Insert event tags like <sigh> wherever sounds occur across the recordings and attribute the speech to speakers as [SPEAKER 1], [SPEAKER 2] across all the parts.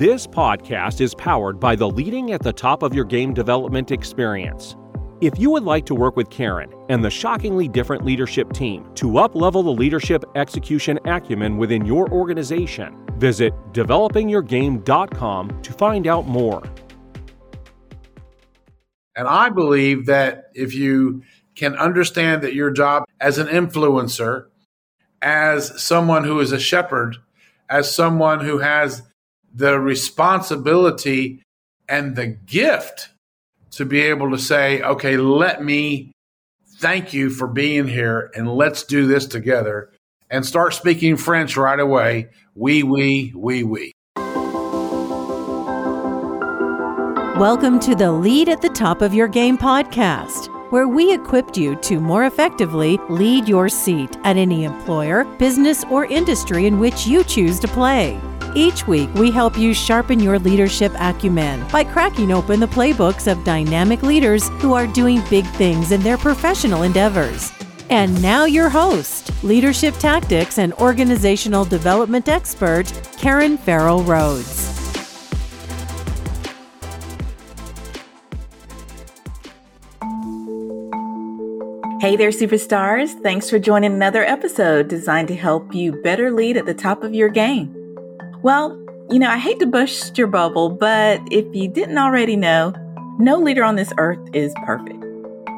[SPEAKER 1] This podcast is powered by the Leading at the Top of Your Game development experience. If you would like to work with Karan and the shockingly different leadership team to uplevel the leadership execution acumen within your organization, visit developingyourgame.com to find out more.
[SPEAKER 2] And I believe that if you can understand that your job as an influencer, as someone who is a shepherd, as someone who has the responsibility and the gift to be able to say, okay, let me thank you for being here and let's do this together and start speaking French right away. We, we, we, we.
[SPEAKER 3] Welcome to the Lead at the Top of Your Game podcast, where we equipped you to more effectively lead your seat at any employer, business, or industry in which you choose to play. Each week, we help you sharpen your leadership acumen by cracking open the playbooks of dynamic leaders who are doing big things in their professional endeavors. And now, your host, leadership tactics and organizational development expert, Karan Ferrell Rhodes.
[SPEAKER 4] Hey there, superstars. Thanks for joining another episode designed to help you better lead at the top of your game. Well, you know, I hate to bust your bubble, but if you didn't already know, no leader on this earth is perfect.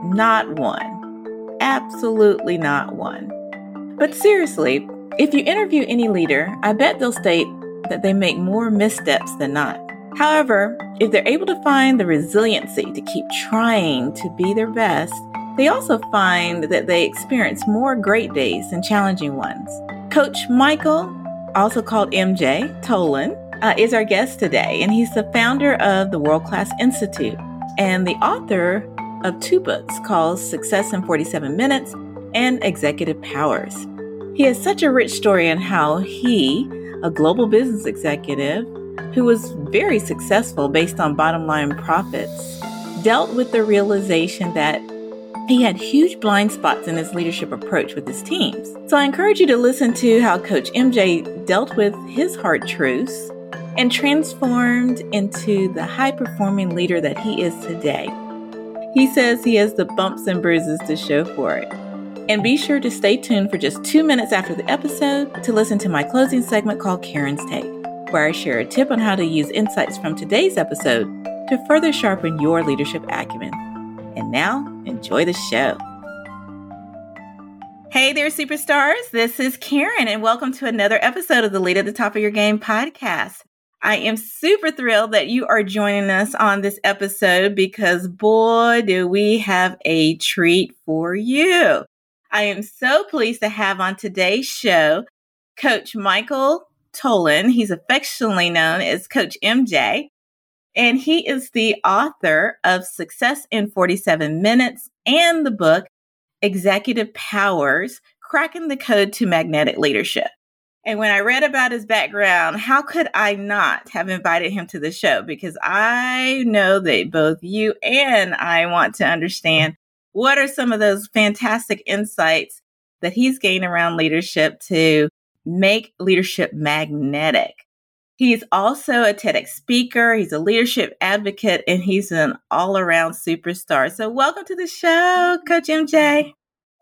[SPEAKER 4] Not one. Absolutely not one. But seriously, if you interview any leader, I bet they'll state that they make more missteps than not. However, if they're able to find the resiliency to keep trying to be their best, they also find that they experience more great days than challenging ones. Coach Michael also called MJ Tolan, uh, is our guest today, and he's the founder of the World Class Institute and the author of two books called Success in 47 Minutes and Executive Powers. He has such a rich story on how he, a global business executive who was very successful based on bottom line profits, dealt with the realization that he had huge blind spots in his leadership approach with his teams. So I encourage you to listen to how Coach MJ dealt with his hard truths and transformed into the high performing leader that he is today. He says he has the bumps and bruises to show for it. And be sure to stay tuned for just two minutes after the episode to listen to my closing segment called Karan's Take, where I share a tip on how to use insights from today's episode to further sharpen your leadership acumen. And now, enjoy the show. Hey there, superstars. This is Karan, and welcome to another episode of the Lead at the Top of Your Game podcast. I am super thrilled that you are joining us on this episode because, boy, do we have a treat for you. I am so pleased to have on today's show Coach Michael Tolan. He's affectionately known as Coach MJ. And he is the author of Success in 47 Minutes and the book Executive Powers Cracking the Code to Magnetic Leadership. And when I read about his background, how could I not have invited him to the show? Because I know that both you and I want to understand what are some of those fantastic insights that he's gained around leadership to make leadership magnetic. He's also a TEDx speaker, he's a leadership advocate, and he's an all around superstar. So, welcome to the show, Coach MJ.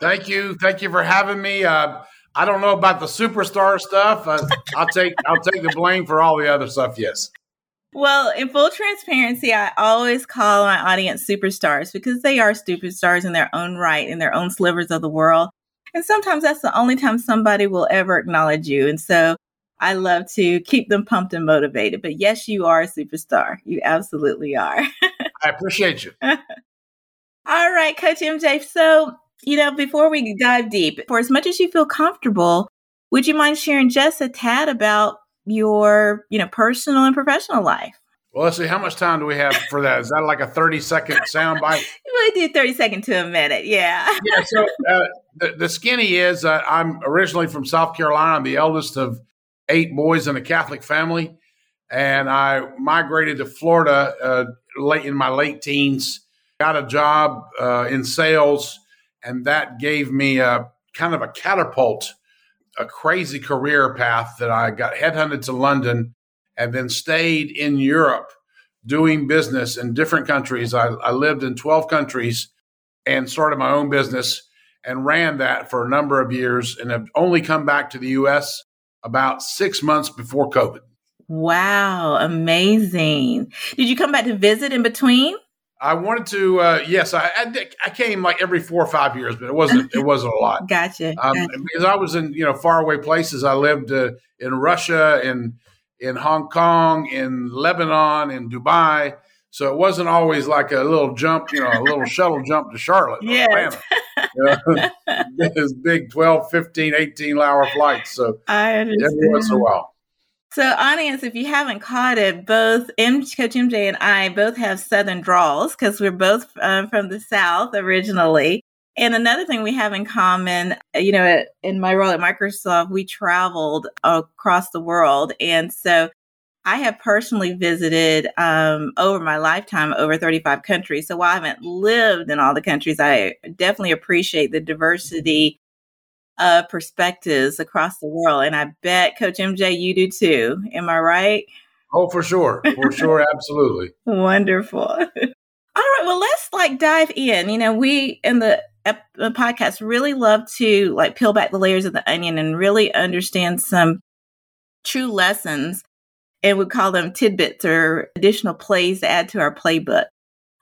[SPEAKER 2] Thank you. Thank you for having me. Uh, I don't know about the superstar stuff. Uh, I'll take I'll take the blame for all the other stuff. Yes.
[SPEAKER 4] Well, in full transparency, I always call my audience superstars because they are superstars in their own right, in their own slivers of the world. And sometimes that's the only time somebody will ever acknowledge you. And so I love to keep them pumped and motivated. But yes, you are a superstar. You absolutely are. <laughs>
[SPEAKER 2] I appreciate you. <laughs>
[SPEAKER 4] All right, Coach MJ. So, you know, before we dive deep, for as much as you feel comfortable, would you mind sharing just a tad about your, you know, personal and professional life?
[SPEAKER 2] Well, let's see. How much time do we have for that? Is that like a thirty-second <laughs> sound bite?
[SPEAKER 4] we do thirty second to a minute. Yeah.
[SPEAKER 2] yeah. So uh, the, the skinny is uh, I'm originally from South Carolina. I'm the eldest of eight boys in a Catholic family, and I migrated to Florida uh, late in my late teens. Got a job uh, in sales, and that gave me a kind of a catapult, a crazy career path that I got headhunted to London and then stayed in Europe doing business in different countries. I, I lived in 12 countries and started my own business and ran that for a number of years and have only come back to the US about six months before COVID.
[SPEAKER 4] Wow, amazing. Did you come back to visit in between?
[SPEAKER 2] I wanted to. Uh, yes, I, I, I came like every four or five years, but it wasn't it wasn't a lot. <laughs>
[SPEAKER 4] gotcha, um, gotcha.
[SPEAKER 2] Because I was in you know faraway places. I lived uh, in Russia, in in Hong Kong, in Lebanon, in Dubai. So it wasn't always like a little jump, you know, a little shuttle jump to Charlotte.
[SPEAKER 4] Yes. <laughs> <laughs>
[SPEAKER 2] This big 12, 15, 18 hour flights. So
[SPEAKER 4] I understand.
[SPEAKER 2] every once in a while.
[SPEAKER 4] So, audience, if you haven't caught it, both M- Coach MJ and I both have Southern draws because we're both um, from the South originally. And another thing we have in common, you know, in my role at Microsoft, we traveled across the world. And so I have personally visited um, over my lifetime over 35 countries. So while I haven't lived in all the countries, I definitely appreciate the diversity of perspectives across the world. And I bet, Coach MJ, you do too. Am I right?
[SPEAKER 2] Oh, for sure. For sure. <laughs> Absolutely.
[SPEAKER 4] Wonderful. <laughs> All right. Well, let's like dive in. You know, we in the, the podcast really love to like peel back the layers of the onion and really understand some true lessons. And we call them tidbits or additional plays to add to our playbook,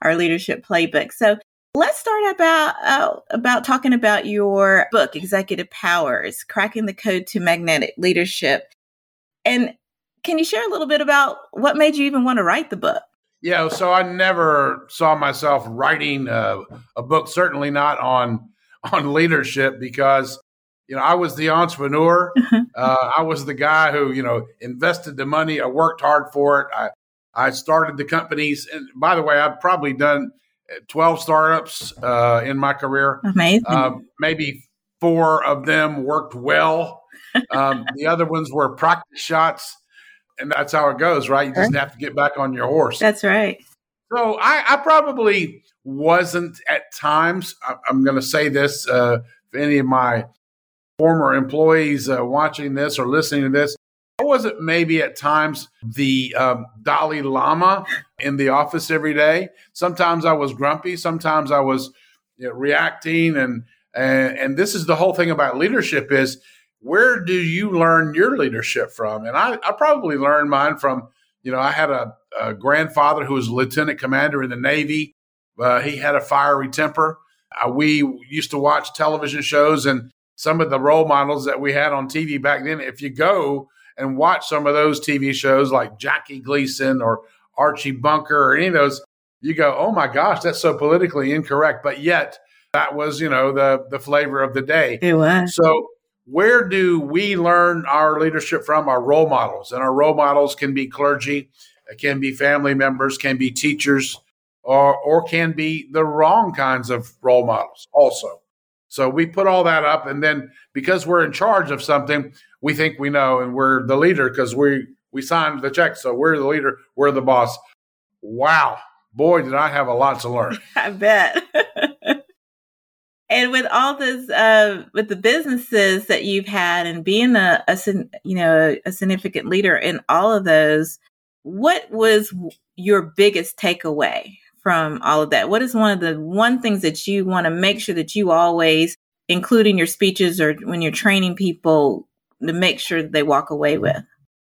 [SPEAKER 4] our leadership playbook. So Let's start about uh, about talking about your book, Executive Powers: Cracking the Code to Magnetic Leadership. And can you share a little bit about what made you even want to write the book?
[SPEAKER 2] Yeah, so I never saw myself writing a, a book. Certainly not on on leadership because you know I was the entrepreneur. Mm-hmm. <laughs> uh, I was the guy who you know invested the money. I worked hard for it. I I started the companies. And by the way, I've probably done 12 startups uh, in my career.
[SPEAKER 4] Amazing. Uh,
[SPEAKER 2] maybe four of them worked well. Um, <laughs> the other ones were practice shots. And that's how it goes, right? You just have to get back on your horse.
[SPEAKER 4] That's right.
[SPEAKER 2] So I, I probably wasn't at times. I, am going to say this uh, if any of my former employees uh, watching this or listening to this, I wasn't maybe at times the um, Dalai Lama in the office every day. Sometimes I was grumpy. Sometimes I was you know, reacting, and, and and this is the whole thing about leadership is where do you learn your leadership from? And I, I probably learned mine from you know I had a, a grandfather who was a lieutenant commander in the Navy. Uh, he had a fiery temper. Uh, we used to watch television shows and some of the role models that we had on TV back then. If you go and watch some of those TV shows like Jackie Gleason or Archie Bunker or any of those, you go, oh my gosh, that's so politically incorrect. But yet, that was, you know, the the flavor of the day.
[SPEAKER 4] It was.
[SPEAKER 2] So where do we learn our leadership from? Our role models. And our role models can be clergy, can be family members, can be teachers, or or can be the wrong kinds of role models also. So we put all that up, and then because we're in charge of something, we think we know, and we're the leader because we we signed the check, so we're the leader, we're the boss. Wow, boy, did I have a lot to learn. <laughs>
[SPEAKER 4] I bet. and with all this, uh, with the businesses that you've had, and being a, a you know a significant leader in all of those, what was your biggest takeaway from all of that? What is one of the one things that you want to make sure that you always include in your speeches or when you're training people to make sure they walk away with?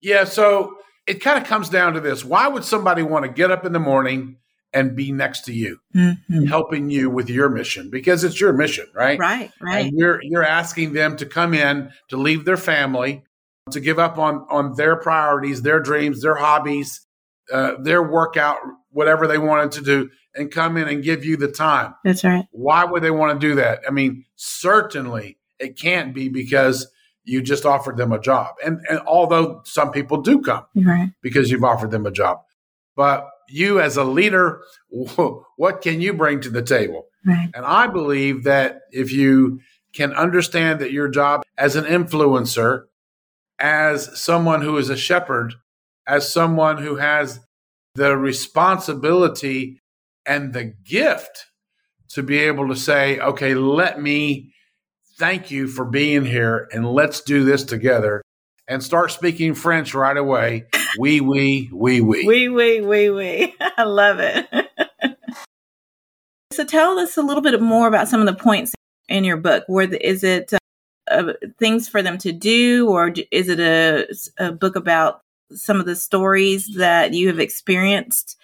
[SPEAKER 2] Yeah, so it kind of comes down to this. Why would somebody want to get up in the morning and be next to you, mm-hmm. helping you with your mission? Because it's your mission, right?
[SPEAKER 4] Right, right.
[SPEAKER 2] And you're you're asking them to come in, to leave their family, to give up on on their priorities, their dreams, their hobbies, uh, their workout, whatever they wanted to do, and come in and give you the time.
[SPEAKER 4] That's right.
[SPEAKER 2] Why would they want to do that? I mean, certainly it can't be because you just offered them a job. And, and although some people do come
[SPEAKER 4] right.
[SPEAKER 2] because you've offered them a job, but you as a leader, <laughs> what can you bring to the table?
[SPEAKER 4] Right.
[SPEAKER 2] And I believe that if you can understand that your job as an influencer, as someone who is a shepherd, as someone who has the responsibility and the gift to be able to say, okay, let me thank you for being here and let's do this together and start speaking French right away wee wee wee wee.
[SPEAKER 4] Wee wee wee wee. I love it. <laughs> so tell us a little bit more about some of the points in your book. Where the, is it uh, uh, things for them to do, or is it a, a book about some of the stories that you have experienced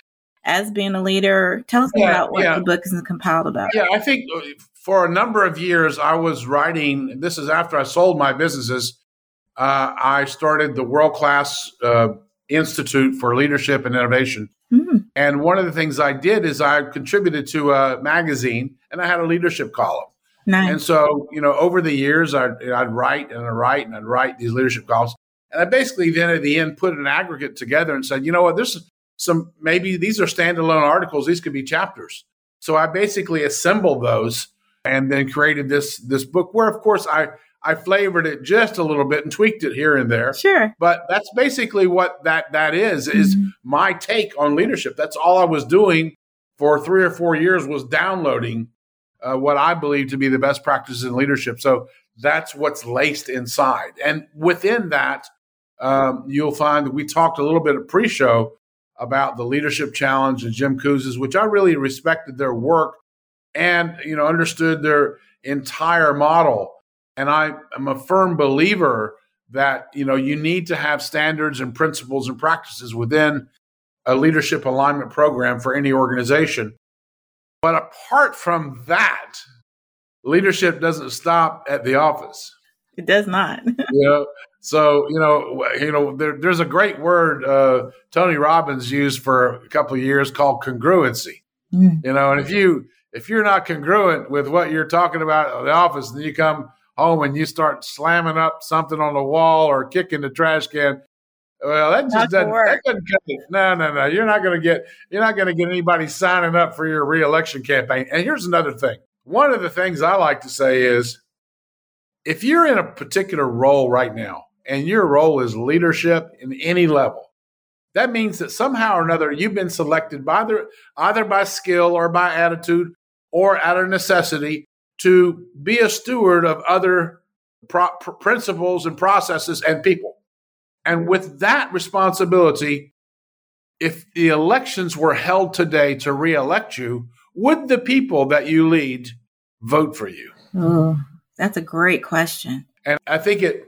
[SPEAKER 4] as being a leader? Tell us yeah, about what yeah. the book is compiled about.
[SPEAKER 2] Yeah, I think uh, for a number of years I was writing. This is after I sold my businesses. Uh, I started the World Class uh, Institute for Leadership and Innovation. Mm. And one of the things I did is I contributed to a magazine and I had a leadership column. Nice. And so, you know, over the years, I'd, I'd write and I'd write and I'd write these leadership columns. And I basically then at the end put an aggregate together and said, you know what, there's some, maybe these are standalone articles. These could be chapters. So I basically assembled those and then created this, this book where, of course, I, I flavored it just a little bit and tweaked it here and there.
[SPEAKER 4] Sure.
[SPEAKER 2] But that's basically what that that is is mm-hmm. my take on leadership. That's all I was doing for 3 or 4 years was downloading uh, what I believe to be the best practices in leadership. So that's what's laced inside. And within that um, you'll find that we talked a little bit of pre-show about the leadership challenge and Jim Kouzes, which I really respected their work and you know understood their entire model and I am a firm believer that you know you need to have standards and principles and practices within a leadership alignment program for any organization. But apart from that, leadership doesn't stop at the office.
[SPEAKER 4] It does not. <laughs>
[SPEAKER 2] you know, so you know, you know, there, there's a great word uh, Tony Robbins used for a couple of years called congruency. Mm. You know, and if you if you're not congruent with what you're talking about at the office, then you come home and you start slamming up something on the wall or kicking the trash can, well, that just doesn't, that doesn't cut it. No, no, no. You're not going to get you're not going to get anybody signing up for your reelection campaign. And here's another thing. One of the things I like to say is, if you're in a particular role right now, and your role is leadership in any level, that means that somehow or another you've been selected by the, either by skill or by attitude or out of necessity to be a steward of other pro- principles and processes and people. And with that responsibility, if the elections were held today to reelect you, would the people that you lead vote for you?
[SPEAKER 4] Oh, that's a great question.
[SPEAKER 2] And I think it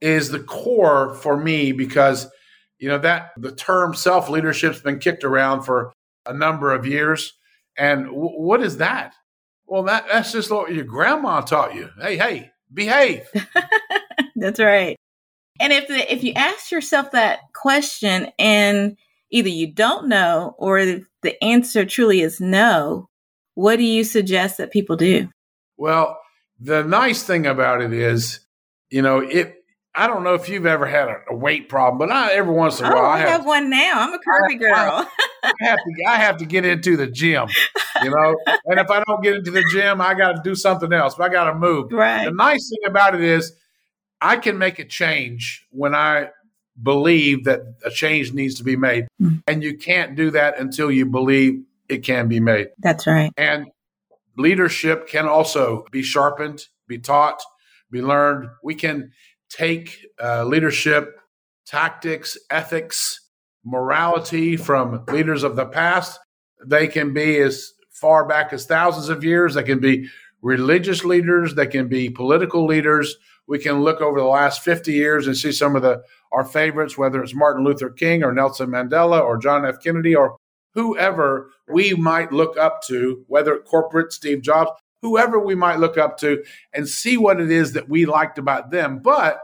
[SPEAKER 2] is the core for me because you know that the term self leadership's been kicked around for a number of years and w- what is that well, that, that's just what your grandma taught you. Hey, hey, behave. <laughs>
[SPEAKER 4] that's right. And if the, if you ask yourself that question and either you don't know or the answer truly is no, what do you suggest that people do?
[SPEAKER 2] Well, the nice thing about it is, you know, it I don't know if you've ever had a, a weight problem, but I every once in a
[SPEAKER 4] oh,
[SPEAKER 2] while
[SPEAKER 4] I, have, have, one now. I'm a curvy girl. I,
[SPEAKER 2] I, have to I have to get into the gym, you know. and if I don't get into the gym, I got to do something else. I got to move. <laughs>
[SPEAKER 4] Right.
[SPEAKER 2] The nice thing about it is, I can make a change when I believe that a change needs to be made, mm. and you can't do that until you believe it can be made.
[SPEAKER 4] That's right.
[SPEAKER 2] And leadership can also be sharpened, be taught, be learned. We can take uh, leadership tactics, ethics, morality from leaders of the past. They can be as far back as thousands of years. They can be religious leaders. They can be political leaders. We can look over the last 50 years and see some of the our favorites, whether it's Martin Luther King or Nelson Mandela or John F. Kennedy or whoever we might look up to, whether corporate Steve Jobs, whoever we might look up to and see what it is that we liked about them. But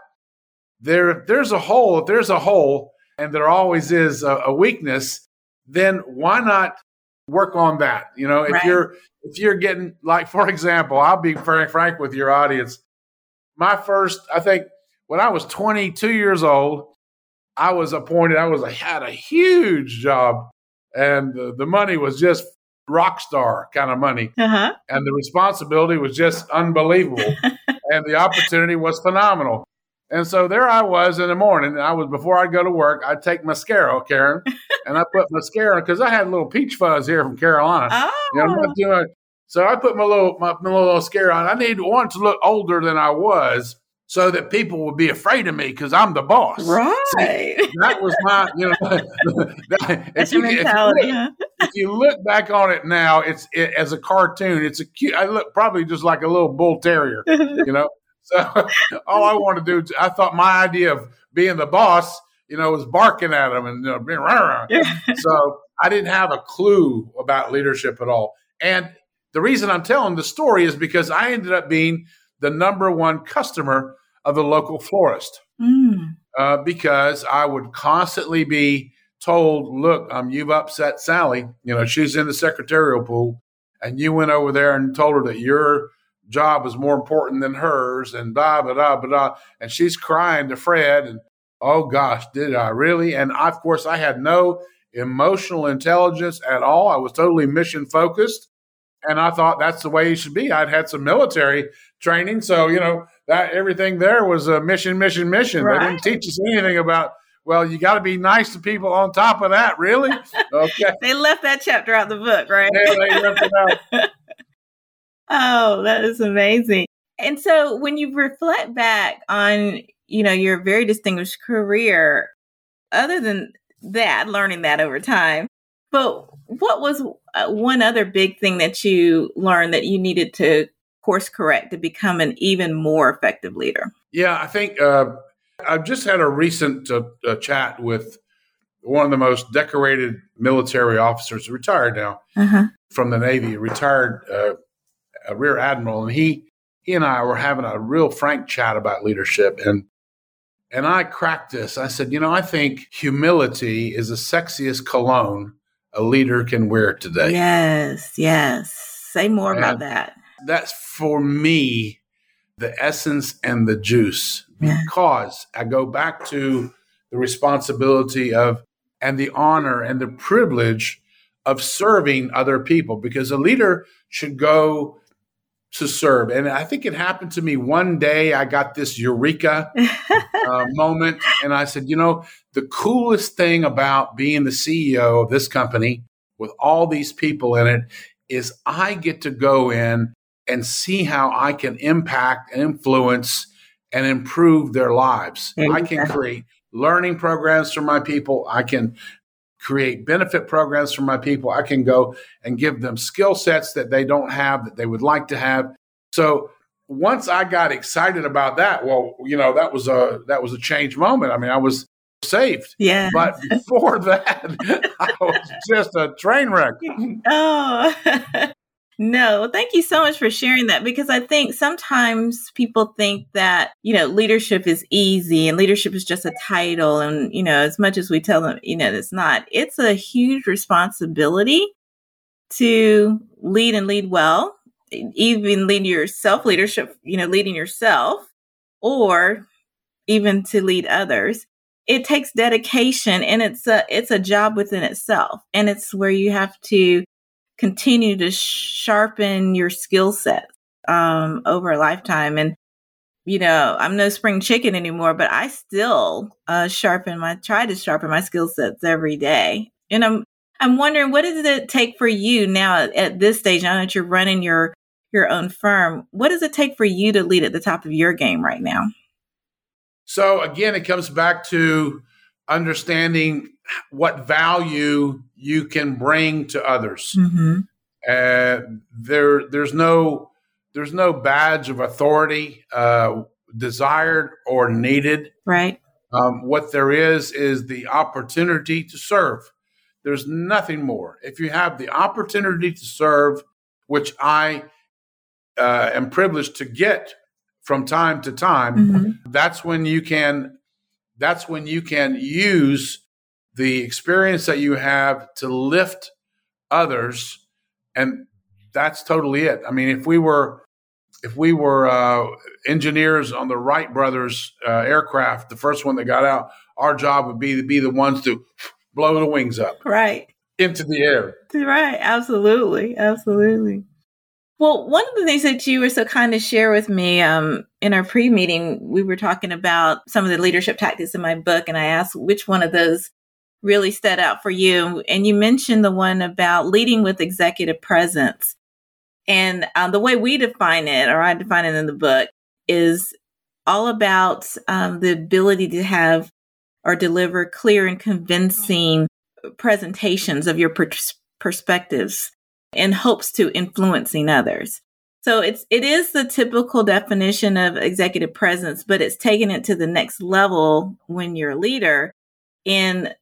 [SPEAKER 2] there, there's a hole. If there's a hole, and there always is a, a weakness, then why not work on that? You know, if right. you're if you're getting like, for example, I'll be very frank with your audience. My first, I think, when I was 22 years old, I was appointed. I was I had a huge job, and the, the money was just rock star kind of money. Uh-huh. And the responsibility was just unbelievable. <laughs> and the opportunity was phenomenal. And so there I was in the morning. I was before I'd go to work, I'd take mascara, Karan, <laughs> and I put mascara because I had a little peach fuzz here from Carolina. Oh. You know, doing, so I put my little my, my little mascara on. I needed one to look older than I was. So that people would be afraid of me because I'm the boss.
[SPEAKER 4] Right.
[SPEAKER 2] See, that was my, <laughs> you know, <laughs>
[SPEAKER 4] that, That's your mentality.
[SPEAKER 2] If you, look, if you, look, back on it now, it's it, as a cartoon. It's a cute. I look probably just like a little bull terrier, you know. <laughs> So all I want to do, I thought my idea of being the boss, you know, was barking at them and you know, being rah, rah. so I didn't have a clue about leadership at all. And the reason I'm telling the story is because I ended up being the number one customer of the local florist mm. uh, because I would constantly be told, "Look, um, you've upset Sally. You know, she's in the secretarial pool, and you went over there and told her that your job was more important than hers, and blah blah blah blah." And she's crying to Fred, and oh gosh, did I really? And I, of course, I had no emotional intelligence at all. I was totally mission focused. And I thought that's the way you should be. I'd had some military training, so you know that everything there was a mission, mission, mission. Right. They didn't teach us anything about. Well, you got to be nice to people. On top of that, really, <laughs>
[SPEAKER 4] okay. they left that chapter out the book, right?
[SPEAKER 2] Yeah, they left it out. <laughs>
[SPEAKER 4] oh, that is amazing. And so, when you reflect back on, you know, your very distinguished career, other than that, learning that over time, but what was uh, one other big thing that you learned that you needed to course correct to become an even more effective leader?
[SPEAKER 2] Yeah, I think uh, I've just had a recent uh, uh, chat with one of the most decorated military officers, retired now uh-huh. from the Navy, retired uh, a rear admiral, and he he and I were having a real frank chat about leadership and. And I cracked this. I said, you know, I think humility is the sexiest cologne a leader can wear today.
[SPEAKER 4] Yes, yes. Say more and about that.
[SPEAKER 2] That's for me the essence and the juice because I go back to the responsibility of and the honor and the privilege of serving other people because a leader should go to serve. And I think it happened to me one day. I got this eureka <laughs> uh, moment, and I said, you know, the coolest thing about being the CEO of this company with all these people in it is I get to go in and see how I can impact and influence and improve their lives. I can create learning programs for my people. I can create benefit programs for my people. I can go and give them skill sets that they don't have that they would like to have. So once I got excited about that, well, you know, that was a that was a change moment. I mean, I was saved.
[SPEAKER 4] Yeah.
[SPEAKER 2] But <laughs> before that, <laughs> I was just a train wreck.
[SPEAKER 4] Oh. <laughs> No, thank you so much for sharing that because I think sometimes people think that, you know, leadership is easy and leadership is just a title. And, you know, as much as we tell them, you know, it's not, it's a huge responsibility to lead and lead well, even lead your self leadership, you know, leading yourself or even to lead others. It takes dedication and it's a, it's a job within itself. And it's where you have to continue to sharpen your skill set um, over a lifetime. And you know, I'm no spring chicken anymore, but I still uh, sharpen my try to sharpen my skill sets every day. And I'm I'm wondering what does it take for you now at this stage? Now that you're running your your own firm, what does it take for you to lead at the top of your game right now?
[SPEAKER 2] So again, it comes back to understanding what value you can bring to others. Mm-hmm. Uh, there, there's no, there's no badge of authority uh, desired or needed.
[SPEAKER 4] Right.
[SPEAKER 2] Um, what there is is the opportunity to serve. There's nothing more. If you have the opportunity to serve, which I uh, am privileged to get from time to time, mm-hmm. that's when you can. That's when you can use the experience that you have to lift others and that's totally it. I mean if we were if we were uh, engineers on the wright brothers uh, aircraft the first one that got out our job would be to be the ones to blow the wings up
[SPEAKER 4] right.
[SPEAKER 2] into the air.
[SPEAKER 4] Right. Absolutely. Absolutely well, one of the things that you were so kind to share with me um, in our pre meeting, we were talking about some of the leadership tactics in my book, and I asked which one of those really stood out for you. And you mentioned the one about leading with executive presence. And um, the way we define it, or I define it in the book, is all about um, the ability to have or deliver clear and convincing presentations of your pers- perspectives in hopes to influencing others. So it's it is the typical definition of executive presence, but it's taking it to the next level when you're a leader in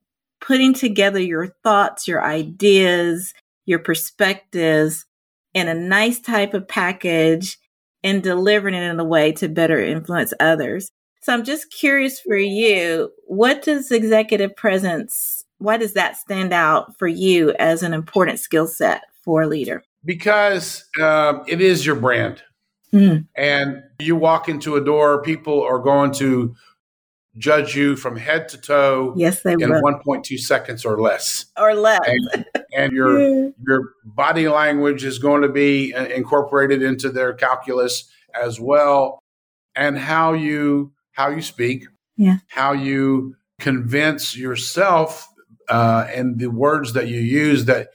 [SPEAKER 4] putting together your thoughts, your ideas, your perspectives in a nice type of package and delivering it in a way to better influence others. So I'm just curious for you, what does executive presence, why does that stand out for you as an important skill set for a leader?
[SPEAKER 2] Because uh, it is your brand. Mm. And you walk into a door, people are going to judge you from head to toe.
[SPEAKER 4] Yes, they
[SPEAKER 2] in
[SPEAKER 4] will.
[SPEAKER 2] 1.2 seconds or less.
[SPEAKER 4] Or less.
[SPEAKER 2] And, and your <laughs> your body language is going to be uh, incorporated into their calculus as well, and how you how you speak,
[SPEAKER 4] yeah.
[SPEAKER 2] how you convince yourself, uh, and the words that you use that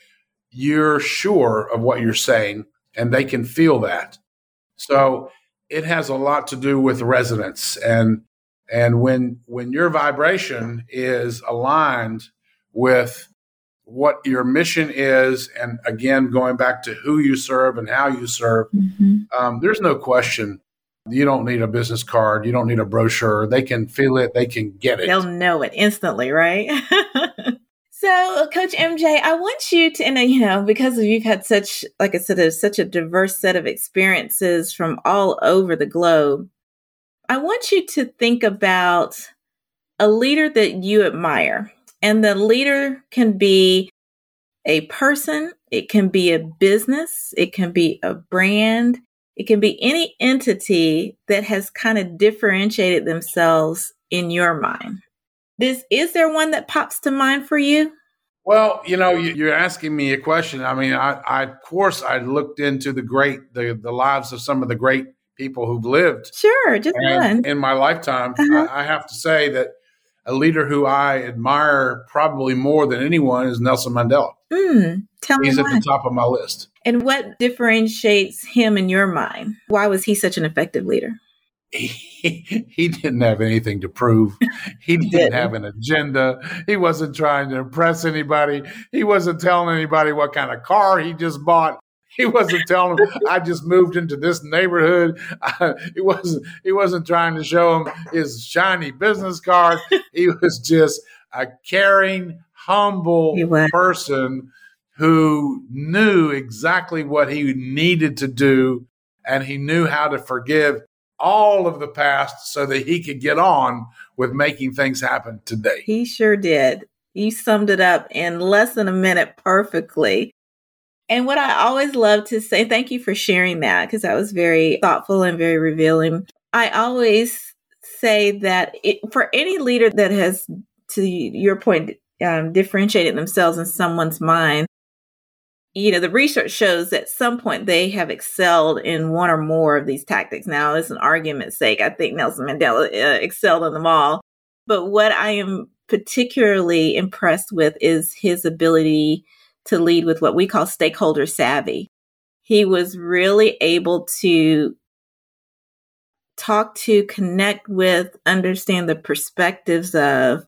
[SPEAKER 2] you're sure of what you're saying, and they can feel that. So it has a lot to do with resonance and and when when your vibration is aligned with what your mission is, and again going back to who you serve and how you serve, mm-hmm. um, there's no question. You don't need a business card. You don't need a brochure. They can feel it. They can get it.
[SPEAKER 4] They'll know it instantly, right? <laughs> So, Coach MJ, I want you to, and uh, you know, because you've had such, like I said, such a diverse set of experiences from all over the globe. I want you to think about a leader that you admire. And the leader can be a person, it can be a business, it can be a brand, it can be any entity that has kind of differentiated themselves in your mind. This is there one that pops to mind for you?
[SPEAKER 2] Well, you know, you, are asking me a question. I mean, I, I, of course, I looked into the great, the, the lives of some of the great people who've lived.
[SPEAKER 4] Sure, just one.
[SPEAKER 2] In my lifetime, uh-huh. I, I, have to say that a leader who I admire probably more than anyone is Nelson Mandela.
[SPEAKER 4] Mm, tell me.
[SPEAKER 2] He's at the top of my list.
[SPEAKER 4] And what differentiates him in your mind? Why was he such an effective leader? <laughs>
[SPEAKER 2] He, he didn't have anything to prove. He didn't, have an agenda. He wasn't trying to impress anybody. He wasn't telling anybody what kind of car he just bought. He wasn't telling them I just moved into this neighborhood. <laughs> I, he wasn't. He wasn't trying to show him his shiny business card. He was just a caring, humble person who knew exactly what he needed to do, and he knew how to forgive all of the past so that he could get on with making things happen today.
[SPEAKER 4] He sure did. You summed it up in less than a minute perfectly. And what I always love to say, thank you for sharing that because that was very thoughtful and very revealing. I always say that it, for any leader that has, to your point, um, differentiated themselves in someone's mind, you know, the research shows that at some point they have excelled in one or more of these tactics. Now, it's an argument's sake. I think Nelson Mandela uh, excelled in them all. But what I am particularly impressed with is his ability to lead with what we call stakeholder savvy. He was really able to talk to, connect with, understand the perspectives of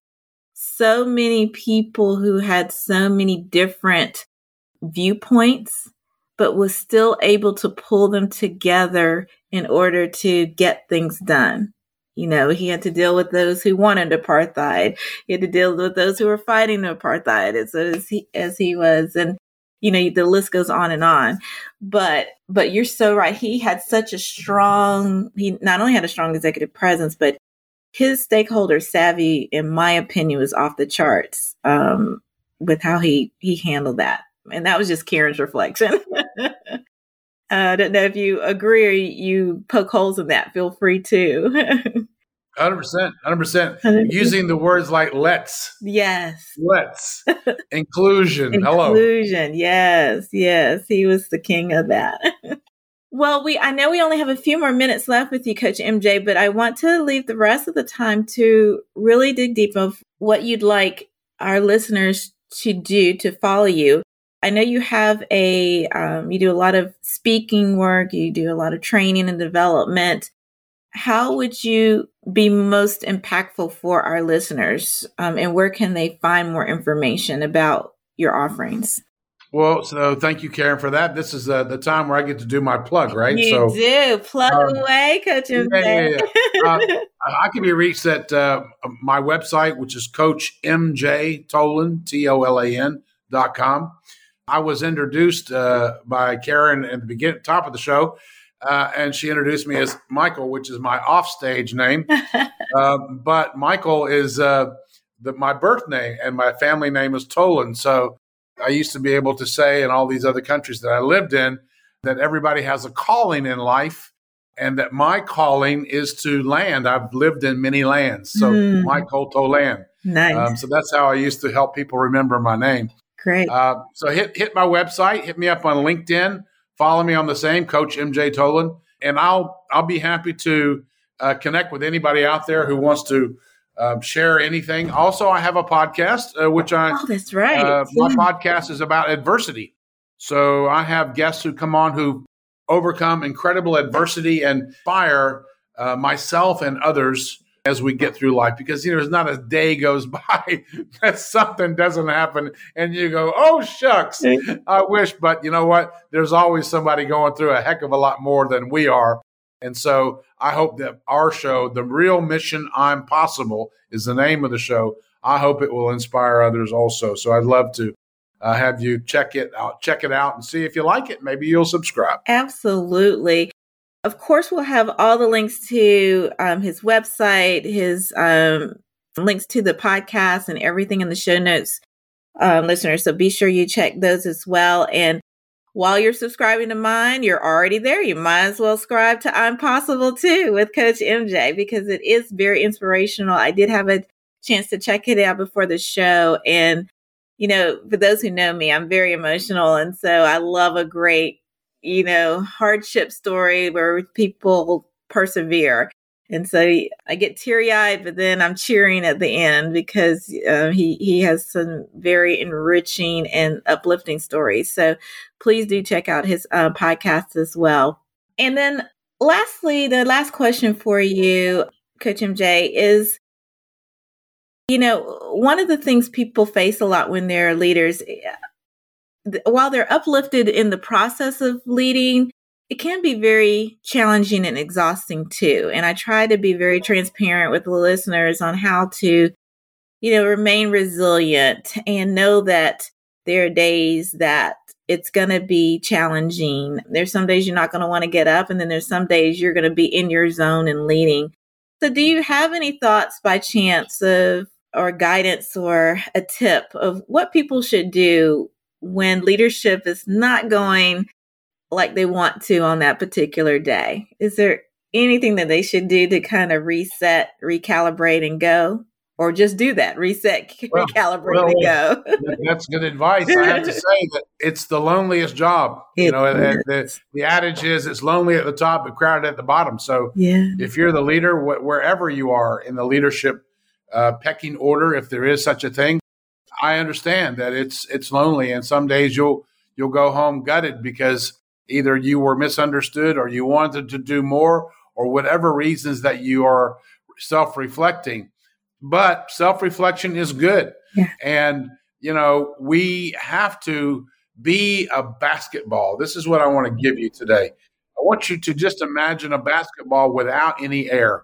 [SPEAKER 4] so many people who had so many different viewpoints, but was still able to pull them together in order to get things done. You know, he had to deal with those who wanted apartheid. He had to deal with those who were fighting apartheid as, as he, as he was. And, you know, the list goes on and on. But, but you're so right. He had such a strong, he not only had a strong executive presence, but his stakeholder savvy, in my opinion, was off the charts, um, with how he, he handled that. And that was just Karan's reflection. <laughs> Uh, I don't know if you agree or you poke holes in that. Feel free to. <laughs>
[SPEAKER 2] Hundred percent, hundred percent. Using the words like "let's,"
[SPEAKER 4] yes,
[SPEAKER 2] let's, <laughs> inclusion,
[SPEAKER 4] hello, inclusion, yes, yes. He was the king of that. well, we I know we only have a few more minutes left with you, Coach MJ, but I want to leave the rest of the time to really dig deep of what you'd like our listeners to do to follow you. I know you have a, um, you do a lot of speaking work, you do a lot of training and development. how would you be most impactful for our listeners? Um, and where can they find more information about your offerings?
[SPEAKER 2] Well, so thank you, Karan, for that. This is uh, the time where I get to do my plug, right?
[SPEAKER 4] You
[SPEAKER 2] so
[SPEAKER 4] do plug uh, away, Coach. Yeah, yeah,
[SPEAKER 2] yeah. <laughs> uh, I can be reached at uh, my website, which is Coach MJ Tolan T O L A N dot com. I was introduced uh, by Karan at the beginning, top of the show, uh, and she introduced me as Michael, which is my offstage name. <laughs> but Michael is the, my birth name, and my family name is Tolan. So I used to be able to say in all these other countries that I lived in that everybody has a calling in life and that my calling is to land. I've lived in many lands. So mm. Michael Tolan.
[SPEAKER 4] Nice. Um,
[SPEAKER 2] so that's how I used to help people remember my name.
[SPEAKER 4] Great. Uh,
[SPEAKER 2] so hit hit my website, hit me up on LinkedIn, follow me on the same, Coach MJ Tolan, and I'll I'll be happy to uh, connect with anybody out there who wants to um, share anything. Also, I have a podcast, uh, which I
[SPEAKER 4] oh, that's right.
[SPEAKER 2] Uh, my podcast is about adversity. So I have guests who come on who overcome incredible adversity and fire uh, myself and others as we get through life because you know there's not a day goes <laughs> by that something doesn't happen and you go oh shucks i wish but you know what there's always somebody going through a heck of a lot more than we are and so I hope that our show, The Real Mission I'm Possible, is the name of the show. I hope it will inspire others also. So I'd love to uh, have you check it out, check it out and see if you like it. Maybe you'll subscribe.
[SPEAKER 4] Absolutely. Of course, we'll have all the links to um, his website, his um, links to the podcast, and everything in the show notes, um, listeners. So be sure you check those as well. And while you're subscribing to mine, you're already there. You might as well subscribe to I'm Possible too with Coach MJ because it is very inspirational. I did have a chance to check it out before the show. And, you know, for those who know me, I'm very emotional. And so I love a great, you know, hardship story where people persevere. And so I get teary eyed, but then I'm cheering at the end because uh, he he has some very enriching and uplifting stories. So please do check out his uh, podcast as well. And then, lastly, the last question for you, Coach MJ, is you know one of the things people face a lot when they're leaders. While they're uplifted in the process of leading, it can be very challenging and exhausting too. And I try to be very transparent with the listeners on how to, you know, remain resilient and know that there are days that it's going to be challenging. There's some days you're not going to want to get up, and then there's some days you're going to be in your zone and leading. So, do you have any thoughts by chance of, or guidance or a tip of what people should do when leadership is not going like they want to on that particular day? Is there anything that they should do to kind of reset, recalibrate, and go? Or just do that, reset, well, recalibrate, well, and go.
[SPEAKER 2] that's good advice. I have to say that it's the loneliest job. It you know, and the, the adage is it's lonely at the top, but crowded at the bottom. So,
[SPEAKER 4] yeah.
[SPEAKER 2] if you're the leader, wh- wherever you are in the leadership uh, pecking order, if there is such a thing, I understand that it's it's lonely, and some days you'll you'll go home gutted because either you were misunderstood or you wanted to do more or whatever reasons that you are self-reflecting. But self-reflection is good.
[SPEAKER 4] Yeah.
[SPEAKER 2] and you know we have to be a basketball. This is what i want to give you today. I want you to just imagine a basketball without any air.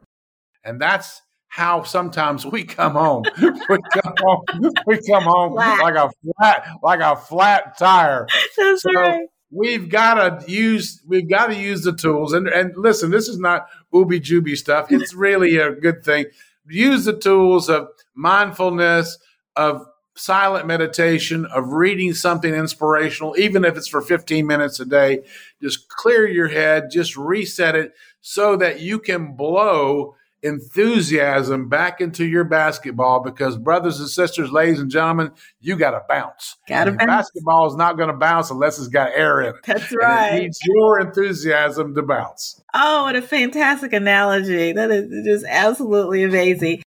[SPEAKER 2] And that's how sometimes <laughs> we come home. we come home, we come home like a flat, like a flat tire. <laughs>
[SPEAKER 4] That's so right.
[SPEAKER 2] we've got to use we've got to use the tools. And and listen this is not ooby jooby stuff. <laughs> It's really a good thing. Use the tools of mindfulness of silent meditation of reading something inspirational even if it's for 15 minutes a day. Just clear your head just reset it so that you can blow enthusiasm back into your basketball because brothers and sisters, ladies and gentlemen, you got to bounce.
[SPEAKER 4] Got to.
[SPEAKER 2] Basketball is not going to bounce unless it's got air in it.
[SPEAKER 4] That's right.
[SPEAKER 2] And it needs your enthusiasm to bounce.
[SPEAKER 4] Oh, what a fantastic analogy! That is just absolutely amazing.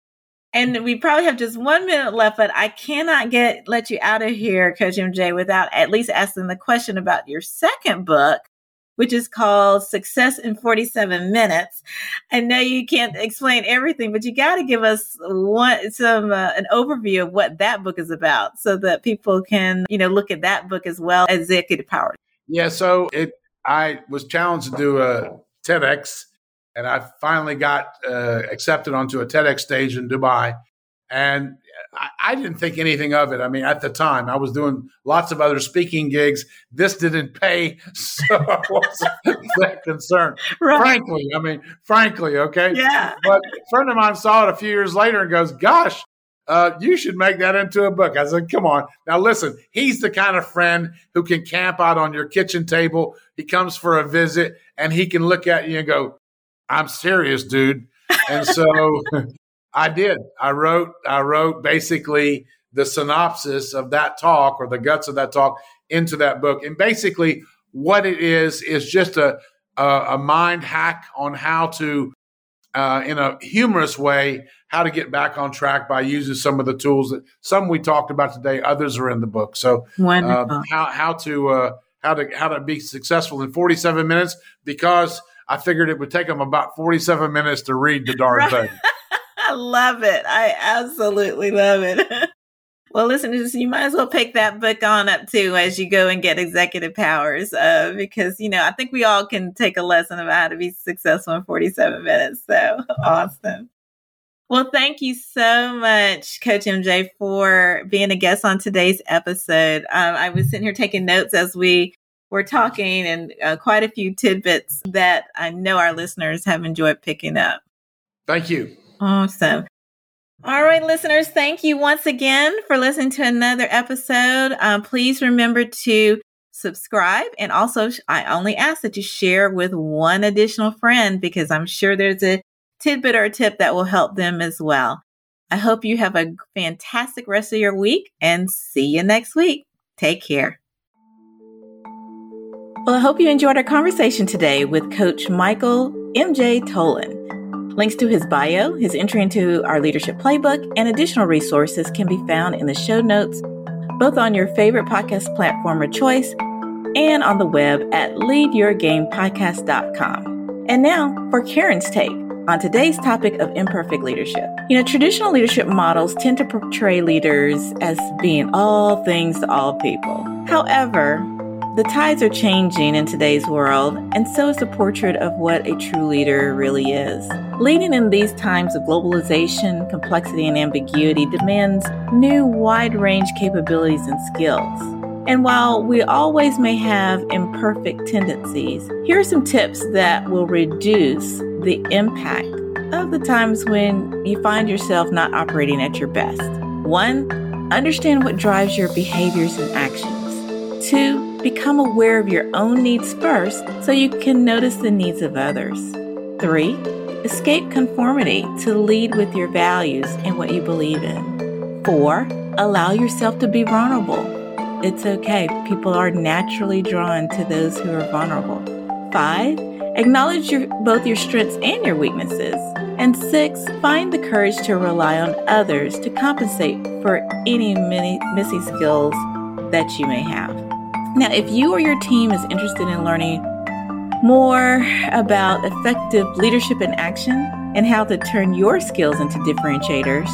[SPEAKER 4] And we probably have just one minute left, but I cannot get let you out of here, Coach MJ, without at least asking the question about your second book, which is called Success in 47 Minutes. I know you can't explain everything, but you got to give us one some uh, an overview of what that book is about so that people can, you know, look at that book as well as Executive Power.
[SPEAKER 2] Yeah, so it I was challenged to do a TEDx and I finally got uh, accepted onto a TEDx stage in Dubai. And I, I, didn't think anything of it. I mean, at the time, I was doing lots of other speaking gigs. This didn't pay, <laughs> so I wasn't that concerned. Right. Frankly, I mean, frankly, okay.
[SPEAKER 4] Yeah.
[SPEAKER 2] But a friend of mine saw it a few years later and goes, "Gosh, uh, you should make that into a book." I said, "Come on, now listen. He's the kind of friend who can camp out on your kitchen table. He comes for a visit, and he can look at you and go." I'm serious, dude. And so <laughs> I did. I wrote, I wrote basically the synopsis of that talk or the guts of that talk into that book. And basically what it is, is just a, a, a mind hack on how to, uh, in a humorous way, how to get back on track by using some of the tools that some we talked about today, others are in the book. So uh, how, how to, uh, how to, how to be successful in 47 minutes because I figured it would take them about 47 minutes to read the darn thing. <laughs>
[SPEAKER 4] I love it. I absolutely love it. <laughs> well, listeners, you might as well pick that book on up too as you go and get executive powers, uh, because you know I think we all can take a lesson about how to be successful in 47 minutes. So <laughs> awesome. Well, thank you so much, Coach MJ, for being a guest on today's episode. Um, I was sitting here taking notes as we we're talking and uh, quite a few tidbits that I know our listeners have enjoyed picking up.
[SPEAKER 2] Thank you.
[SPEAKER 4] Awesome. All right, listeners, thank you once again for listening to another episode. Um, please remember to subscribe. And also, I only ask that you share with one additional friend because I'm sure there's a tidbit or a tip that will help them as well. I hope you have a fantastic rest of your week and see you next week. Take care. Well, I hope you enjoyed our conversation today with Coach Michael MJ Tolan. Links to his bio, his entry into our leadership playbook, and additional resources can be found in the show notes, both on your favorite podcast platform of choice and on the web at leadyourgamepodcast.com. And now for Karan's take on today's topic of imperfect leadership. You know, traditional leadership models tend to portray leaders as being all things to all people. However, the tides are changing in today's world, and so is the portrait of what a true leader really is. Leading in these times of globalization, complexity, and ambiguity demands new, wide range capabilities and skills. And while we always may have imperfect tendencies, here are some tips that will reduce the impact of the times when you find yourself not operating at your best. One, understand what drives your behaviors and actions. Two, Become aware of your own needs first so you can notice the needs of others. 3. Escape conformity to lead with your values and what you believe in. 4. Allow yourself to be vulnerable. It's okay, people are naturally drawn to those who are vulnerable. 5. Acknowledge your, both your strengths and your weaknesses. And 6. Find the courage to rely on others to compensate for any many missing skills that you may have. Now, if you or your team is interested in learning more about effective leadership in action and how to turn your skills into differentiators,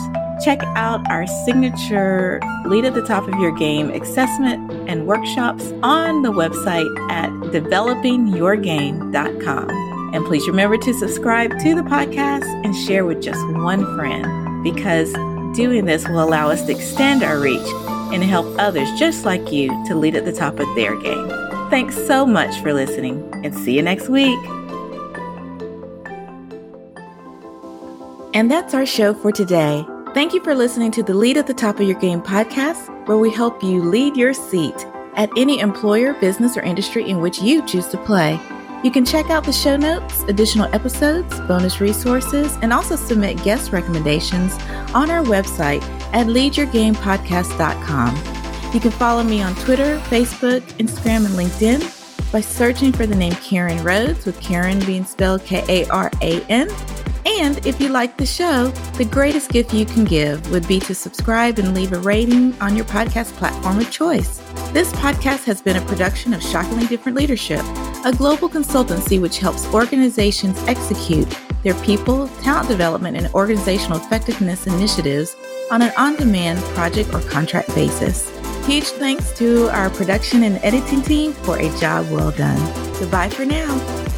[SPEAKER 4] check out our signature Lead at the Top of Your Game assessment and workshops on the website at developingyourgame.com. And please remember to subscribe to the podcast and share with just one friend because doing this will allow us to extend our reach and help others just like you to lead at the top of their game. Thanks so much for listening and see you next week. And that's our show for today. Thank you for listening to the Lead at the Top of Your Game podcast, where we help you lead your seat at any employer, business, or industry in which you choose to play. You can check out the show notes, additional episodes, bonus resources, and also submit guest recommendations on our website at leadyourgamepodcast.com. You can follow me on Twitter, Facebook, Instagram, and LinkedIn by searching for the name Karan Rhodes, with Karan being spelled K A R A N. And if you like the show, the greatest gift you can give would be to subscribe and leave a rating on your podcast platform of choice. This podcast has been a production of Shockingly Different Leadership a global consultancy which helps organizations execute their people, talent development, and organizational effectiveness initiatives on an on demand project or contract basis. Huge thanks to our production and editing team for a job well done. Goodbye for now.